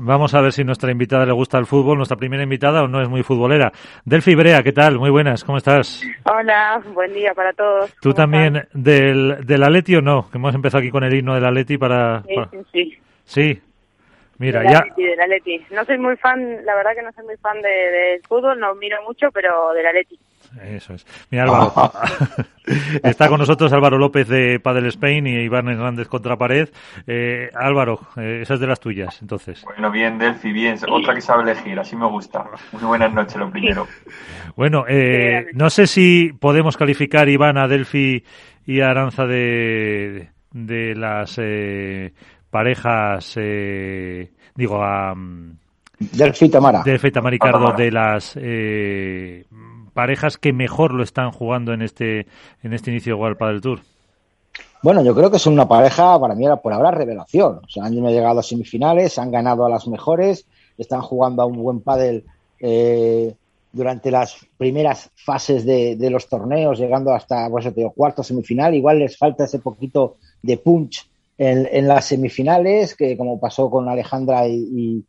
Vamos a ver si nuestra invitada le gusta el fútbol, nuestra primera invitada o no es muy futbolera. Delfi Brea, ¿qué tal? Muy buenas, ¿cómo estás? Hola, buen día para todos. ¿Tú también del, del Atleti o no? Que hemos empezado aquí con el himno del Atleti para... Sí, sí, sí. Sí. Mira, del ya... Atleti, del Atleti. No soy muy fan, la verdad que no soy muy fan de, del fútbol, no miro mucho, pero del Atleti. Eso es. Mira, Álvaro. Está con nosotros Álvaro López de Padel Spain y Iván Hernández contra pared. Eh, Álvaro, eh, esa es de las tuyas, entonces. Bueno, bien, Delphi, bien. Otra que sabe elegir, así me gusta. Muy buenas noches, lo primero. Bueno, eh, no sé si podemos calificar, Iván, a Delphi y a Aranza de, de las eh, parejas, eh, digo, a... Delphi Tamara. Delphi Tamara y Cardo de las eh, parejas que mejor lo están jugando en este en este inicio de World Padel Tour. Bueno, yo creo que es una pareja, para mí, por ahora, revelación. O sea, han llegado a semifinales, han ganado a las mejores, están jugando a un buen pádel eh, durante las primeras fases de, los torneos, llegando hasta, pues, cuarto semifinal. Igual les falta ese poquito de punch en, en las semifinales, que como pasó con Alejandra y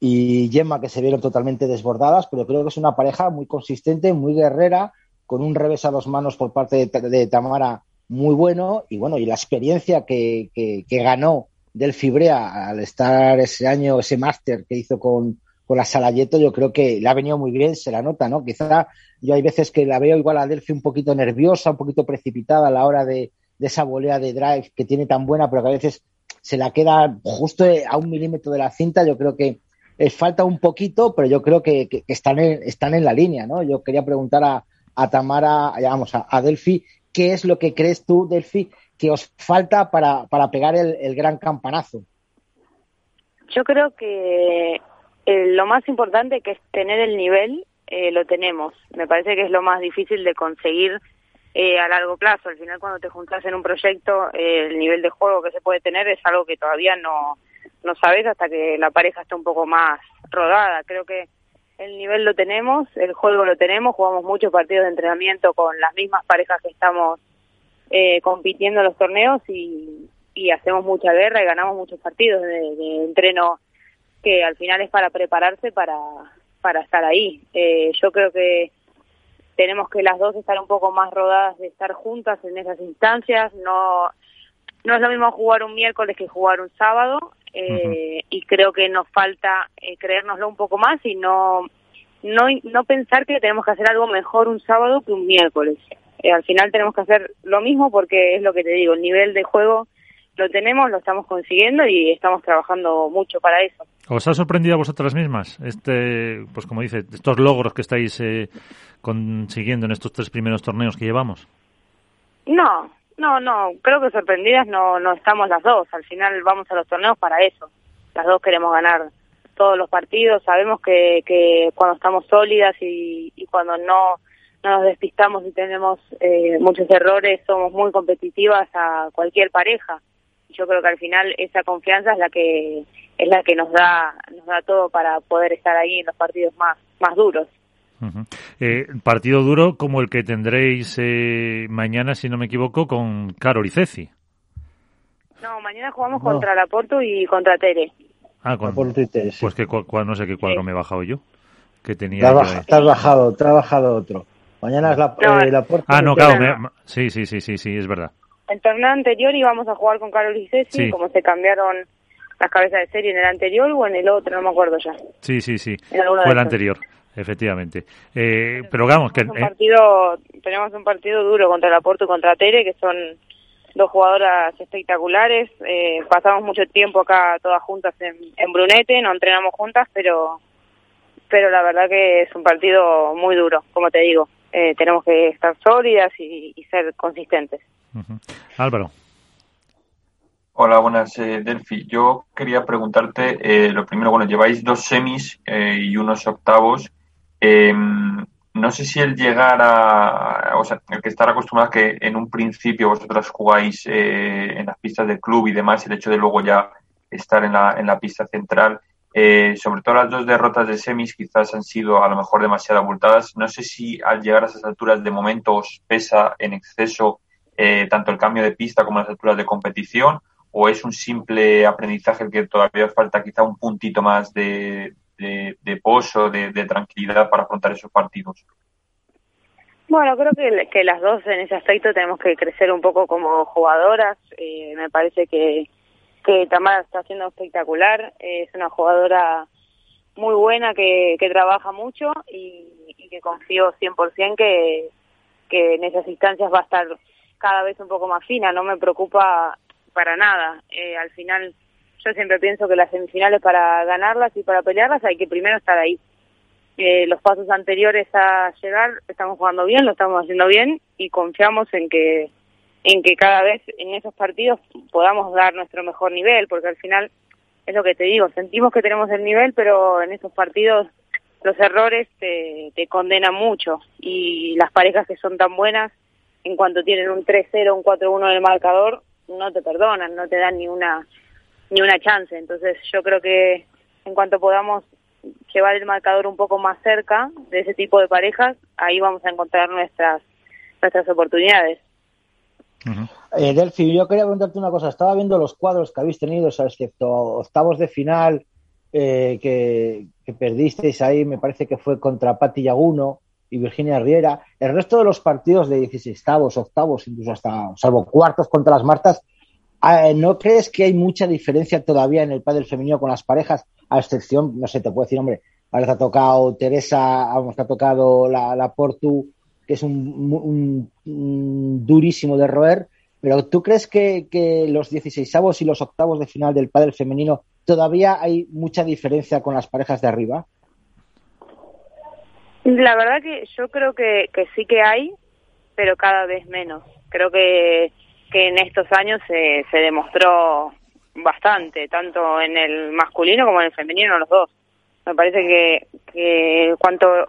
y Gemma que se vieron totalmente desbordadas, pero creo que es una pareja muy consistente, muy guerrera, con un revés a dos manos por parte de, Tamara muy bueno y bueno, y la experiencia que, que, que ganó del Fibrea al estar ese año, ese máster que hizo con, con la Salayeto, yo creo que le ha venido muy bien, se la nota, ¿no? Quizá yo hay veces que la veo igual a Delphi un poquito nerviosa, un poquito precipitada a la hora de, de esa volea de drive que tiene tan buena, pero que a veces se la queda justo a un milímetro de la cinta. Yo creo que eh, falta un poquito, pero yo creo que, que, están, en, están en la línea, ¿no? Yo quería preguntar a, a Tamara, vamos, a, a, Delphi, ¿qué es lo que crees tú, Delphi, que os falta para, para pegar el, gran campanazo? Yo creo que eh, lo más importante que es tener el nivel, eh, lo tenemos. Me parece que es lo más difícil de conseguir eh, a largo plazo. Al final, cuando te juntas en un proyecto, eh, el nivel de juego que se puede tener es algo que todavía no, no sabes hasta que la pareja está un poco más rodada. Creo que el nivel lo tenemos, el juego lo tenemos, jugamos muchos partidos de entrenamiento con las mismas parejas que estamos eh, compitiendo en los torneos y, y hacemos mucha guerra y ganamos muchos partidos de, de entreno que al final es para prepararse para, para estar ahí. Eh, yo creo que tenemos que las dos estar un poco más rodadas de estar juntas en esas instancias, no no es lo mismo jugar un miércoles que jugar un sábado eh, uh -huh. y creo que nos falta eh, creérnoslo un poco más y no, no no pensar que tenemos que hacer algo mejor un sábado que un miércoles. Eh, al final tenemos que hacer lo mismo porque es lo que te digo, el nivel de juego lo tenemos, lo estamos consiguiendo y estamos trabajando mucho para eso. ¿Os ha sorprendido a vosotras mismas este, pues como dice, estos logros que estáis eh, consiguiendo en estos tres primeros torneos que llevamos? No, no, no, creo que sorprendidas no, no estamos las dos. Al final vamos a los torneos para eso. Las dos queremos ganar todos los partidos. Sabemos que, que cuando estamos sólidas y, y cuando no, no nos despistamos y tenemos eh, muchos errores, somos muy competitivas a cualquier pareja. Yo creo que al final esa confianza es la que es la que nos da nos da todo para poder estar ahí en los partidos más más duros. Eh, partido duro como el que tendréis eh, mañana, si no me equivoco, con Carol y Ceci. No, mañana jugamos no. contra Laporto y contra Tere. Ah, con, Laporto y Tere, sí. Pues que cual, no sé qué cuadro sí. me he bajado yo. Que tenía. Te has, bajado, te has bajado, te has bajado otro. Mañana es la, no, eh, Laporto. Ah, no, claro. Me, sí, sí, sí, sí, sí, es verdad. El torneo anterior íbamos a jugar con Carol y Ceci, sí. como se cambiaron las cabezas de serie en el anterior o en el otro, no me acuerdo ya. Sí, sí, sí. Fue el anterior efectivamente. Eh, pero vamos, que... Un partido, eh... Tenemos un partido duro contra el Aporto y contra Tere, que son dos jugadoras espectaculares. Eh, pasamos mucho tiempo acá todas juntas en, en, Brunete, no entrenamos juntas, pero pero la verdad que es un partido muy duro, como te digo. Eh, tenemos que estar sólidas y, y ser consistentes. Uh -huh. Álvaro. Hola, buenas, eh, Delphi. Yo quería preguntarte, eh, lo primero, bueno, lleváis dos semis eh, y unos octavos. Eh, no sé si el llegar a, o sea, el que estar acostumbrado a que en un principio vosotras jugáis eh, en las pistas del club y demás, el hecho de luego ya estar en la, en la pista central, eh, sobre todo las dos derrotas de semis quizás han sido a lo mejor demasiado abultadas. No sé si al llegar a esas alturas de momento os pesa en exceso eh, tanto el cambio de pista como las alturas de competición o es un simple aprendizaje que todavía falta quizá un puntito más de, de, pozo, de, tranquilidad para afrontar esos partidos? Bueno, creo que, las dos en ese aspecto tenemos que crecer un poco como jugadoras. Eh, me parece que, que Tamara está haciendo espectacular. es una jugadora muy buena que, que trabaja mucho y, y que confío 100% que, que en esas instancias va a estar cada vez un poco más fina. No me preocupa para nada. Eh, al final yo siempre pienso que las semifinales para ganarlas y para pelearlas hay que primero estar ahí. Eh, los pasos anteriores a llegar estamos jugando bien, lo estamos haciendo bien y confiamos en que en que cada vez en esos partidos podamos dar nuestro mejor nivel, porque al final es lo que te digo, sentimos que tenemos el nivel, pero en esos partidos los errores te, te condenan mucho y las parejas que son tan buenas, en cuanto tienen un 3-0, un 4-1 en el marcador, no te perdonan, no te dan ni una ni una chance. Entonces yo creo que en cuanto podamos llevar el marcador un poco más cerca de ese tipo de parejas, ahí vamos a encontrar nuestras nuestras oportunidades. eh, Delphi, yo quería preguntarte una cosa. Estaba viendo los cuadros que habéis tenido, o sea, excepto octavos de final eh, que, que, perdisteis ahí, me parece que fue contra Pati Yaguno y Virginia Riera. El resto de los partidos de 16 octavos, incluso hasta, salvo cuartos contra las Martas, ¿No crees que hay mucha diferencia todavía en el pádel femenino con las parejas? A excepción, no sé, te puedo decir, hombre, ahora te ha tocado Teresa, vamos, te ha tocado la, la Portu, que es un, durísimo de roer, pero ¿tú crees que, que los 16 y los octavos de final del pádel femenino todavía hay mucha diferencia con las parejas de arriba? La verdad que yo creo que, que sí que hay, pero cada vez menos. Creo que que en estos años se, se demostró bastante, tanto en el masculino como en el femenino, los dos. Me parece que, que cuanto,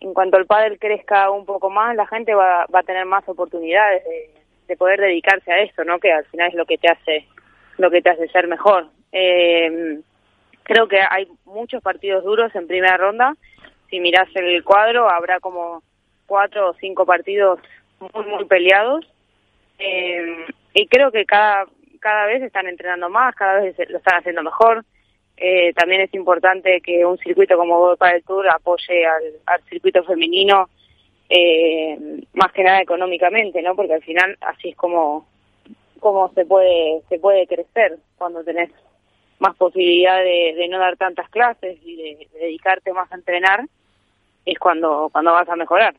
en cuanto el pádel crezca un poco más, la gente va, va a tener más oportunidades de, de poder dedicarse a esto, ¿no? Que al final es lo que te hace, lo que te hace ser mejor. Eh, creo que hay muchos partidos duros en primera ronda. Si miras el cuadro, habrá como cuatro o cinco partidos muy, muy peleados eh, y creo que cada, cada vez están entrenando más, cada vez lo están haciendo mejor. Eh, también es importante que un circuito como World el Tour apoye al, circuito femenino, eh, más que nada económicamente, ¿no? Porque al final así es como, como se puede, se puede crecer cuando tenés más posibilidad de no dar tantas clases y de, dedicarte más a entrenar, es cuando, cuando vas a mejorar.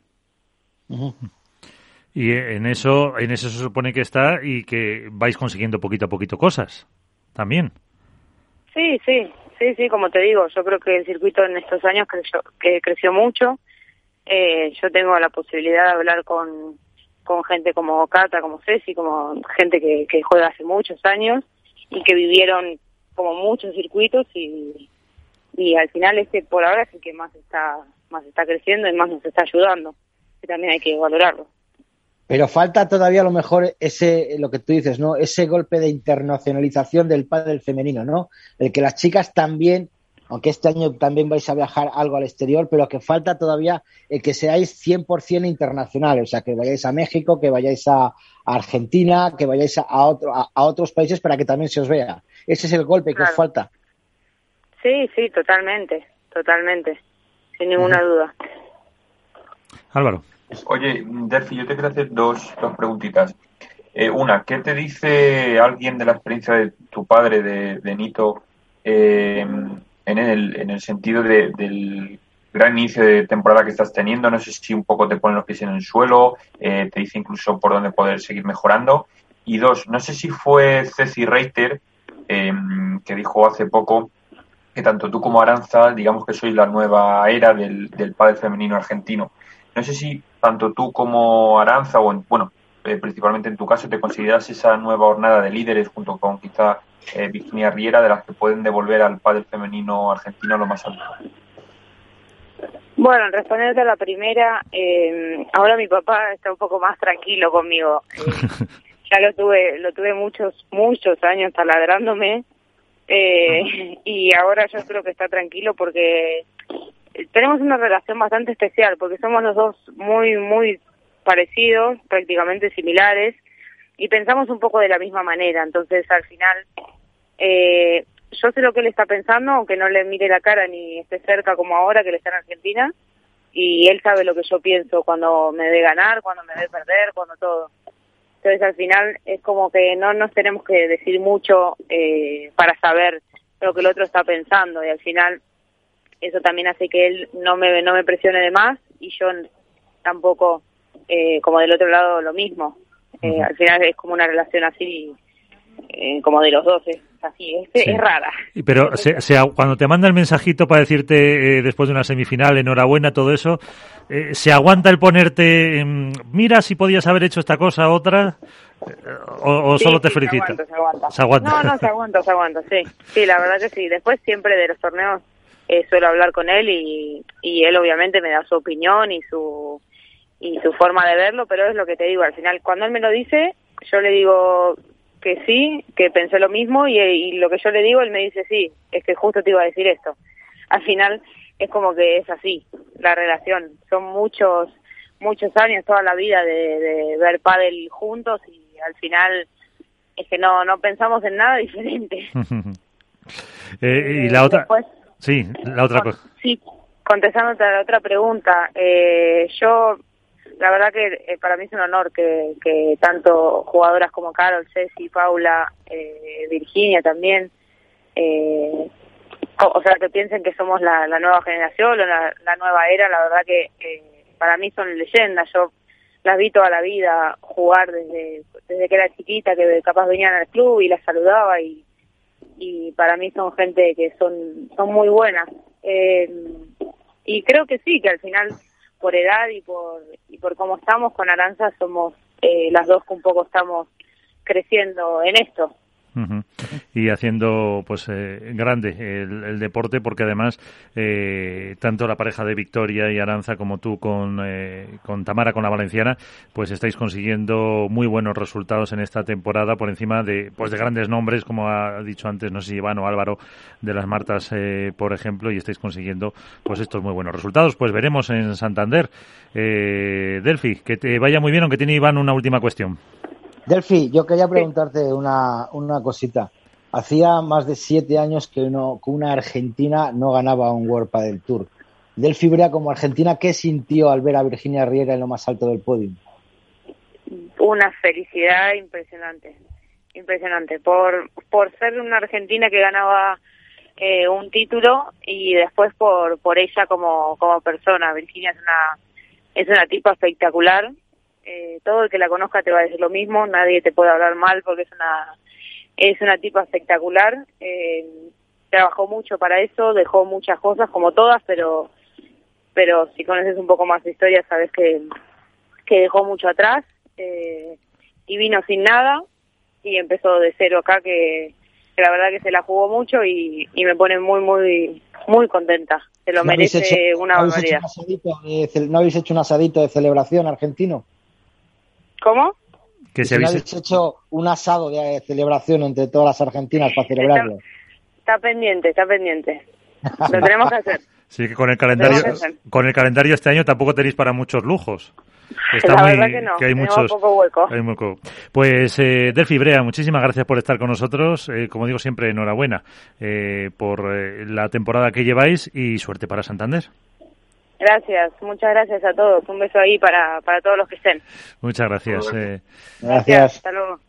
Y en eso, en eso se supone que está y que vais consiguiendo poquito a poquito cosas también. Sí, sí, sí, sí, como te digo, yo creo que el circuito en estos años creció, que creció mucho. Eh, yo tengo la posibilidad de hablar con, con gente como Cata, como Ceci, como gente que, que juega hace muchos años y que vivieron como muchos circuitos y, y al final este por ahora es el que más está más está creciendo y más nos está ayudando y también hay que valorarlo. Pero falta todavía a lo mejor ese, lo que tú dices, ¿no? Ese golpe de internacionalización del pádel femenino, ¿no? El que las chicas también, aunque este año también vais a viajar algo al exterior, pero que falta todavía el que seáis 100% internacionales, o sea, que vayáis a México, que vayáis a, Argentina, que vayáis a, otro, a, otros países para que también se os vea. Ese es el golpe que os falta. Sí, sí, totalmente, totalmente, sin ninguna duda. Álvaro. Oye, Delphi, yo te quiero hacer dos, dos preguntitas. Eh, una, ¿qué te dice alguien de la experiencia de tu padre, de, Nito, eh, en, el, en el sentido del gran inicio de temporada que estás teniendo? No sé si un poco te ponen los pies en el suelo, eh, te dice incluso por dónde poder seguir mejorando. Y dos, no sé si fue Ceci Reiter que dijo hace poco que tanto tú como Aranza, digamos que sois la nueva era del, del padre femenino argentino. No sé si tanto tú como Aranza, o bueno, eh, principalmente en tu caso, te consideras esa nueva jornada de líderes junto con quizá eh, Virginia Riera, de las que pueden devolver al padre femenino argentino lo más alto. Bueno, en responderte a la primera, eh, ahora mi papá está un poco más tranquilo conmigo. ya lo tuve, lo tuve muchos, muchos años taladrándome eh, y ahora yo creo que está tranquilo porque tenemos una relación bastante especial porque somos los dos muy, muy parecidos, prácticamente similares, y pensamos un poco de la misma manera. Entonces, al final, eh, yo sé lo que él está pensando, aunque no le mire la cara ni esté cerca como ahora que él está en Argentina, y él sabe lo que yo pienso cuando me ve ganar, cuando me ve perder, cuando todo. Entonces, al final, es como que no nos tenemos que decir mucho eh, para saber lo que el otro está pensando, y al final, eso también hace que él no me, no me presione de más, y yo tampoco, eh, como del otro lado, lo mismo. Eh, al final es como una relación así, eh, como de los dos, es así, es, es rara. Pero se, cuando te manda el mensajito para decirte eh, después de una semifinal, enhorabuena, todo eso, ¿se aguanta el ponerte, mira si podías haber hecho esta cosa, otra? ¿O, solo te felicita? Se aguanta, se aguanta. No, no, se aguanta, se aguanta, sí. Sí, la verdad que sí. Después siempre de los torneos suelo hablar con él y, y él obviamente me da su opinión y su y su forma de verlo, pero es lo que te digo, al final cuando él me lo dice, yo le digo que sí, que pensé lo mismo y, lo que yo le digo, él me dice sí, es que justo te iba a decir esto. Al final es como que es así la relación, son muchos muchos años, toda la vida de, ver pádel juntos y al final es que no no pensamos en nada diferente. Eh, y la otra, sí, la otra cosa. Sí, contestándote a la otra pregunta, eh, yo la verdad que eh, para mí es un honor que, que tanto jugadoras como Carol, Ceci, Paula, eh, Virginia también, eh, o, sea, que piensen que somos la, nueva generación, la, la nueva era, la verdad que para mí son leyendas. Yo las vi toda la vida jugar desde, desde que era chiquita, que capaz venían al club y las saludaba y, y para mí son gente que son, son muy buenas. y creo que sí, que al final por edad y por, y por cómo estamos con Aranza somos eh, las dos que un poco estamos creciendo en esto y haciendo pues eh, grande el, deporte porque además eh, tanto la pareja de Victoria y Aranza como tú con, eh, con Tamara con la Valenciana pues estáis consiguiendo muy buenos resultados en esta temporada por encima de pues de grandes nombres como ha dicho antes no sé si Iván o Álvaro de las Martas por ejemplo y estáis consiguiendo pues estos muy buenos resultados. Pues veremos en Santander. Delphi que te vaya muy bien aunque tiene Iván una última cuestión Delphi, yo quería preguntarte una, una cosita. Hacía más de siete años que, uno, que una argentina no ganaba un World del Tour. Delphi Brea, como argentina, ¿qué sintió al ver a Virginia Riera en lo más alto del podio? Una felicidad impresionante, impresionante. Por, por ser una argentina que ganaba eh, un título y después por, por ella como, como persona. Virginia es una, es una tipa espectacular eh, todo el que la conozca te va a decir lo mismo, nadie te puede hablar mal porque es una es una tipa espectacular, eh, trabajó mucho para eso, dejó muchas cosas como todas, pero pero si conoces un poco más de historia sabes que, que dejó mucho atrás eh, y vino sin nada y empezó de cero acá que, la verdad que se la jugó mucho y, y me pone muy muy muy contenta, se lo merece una barbaridad. ¿No habéis hecho un asadito de celebración argentino? ¿Cómo? Que se habéis hecho un asado de celebración entre todas las argentinas para celebrarlo. Está, pendiente, está pendiente. Lo tenemos que hacer. Sí, que con el calendario, con el calendario este año tampoco tenéis para muchos lujos. Está la verdad que no, que hay muchos, poco hueco. Hay poco. Pues eh, Delphi Brea, muchísimas gracias por estar con nosotros. Eh, como digo siempre, enhorabuena eh, por eh, la temporada que lleváis y suerte para Santander. Gracias, muchas gracias a todos. Un beso ahí para, para todos los que estén. Muchas gracias. Eh. Gracias. Hasta luego.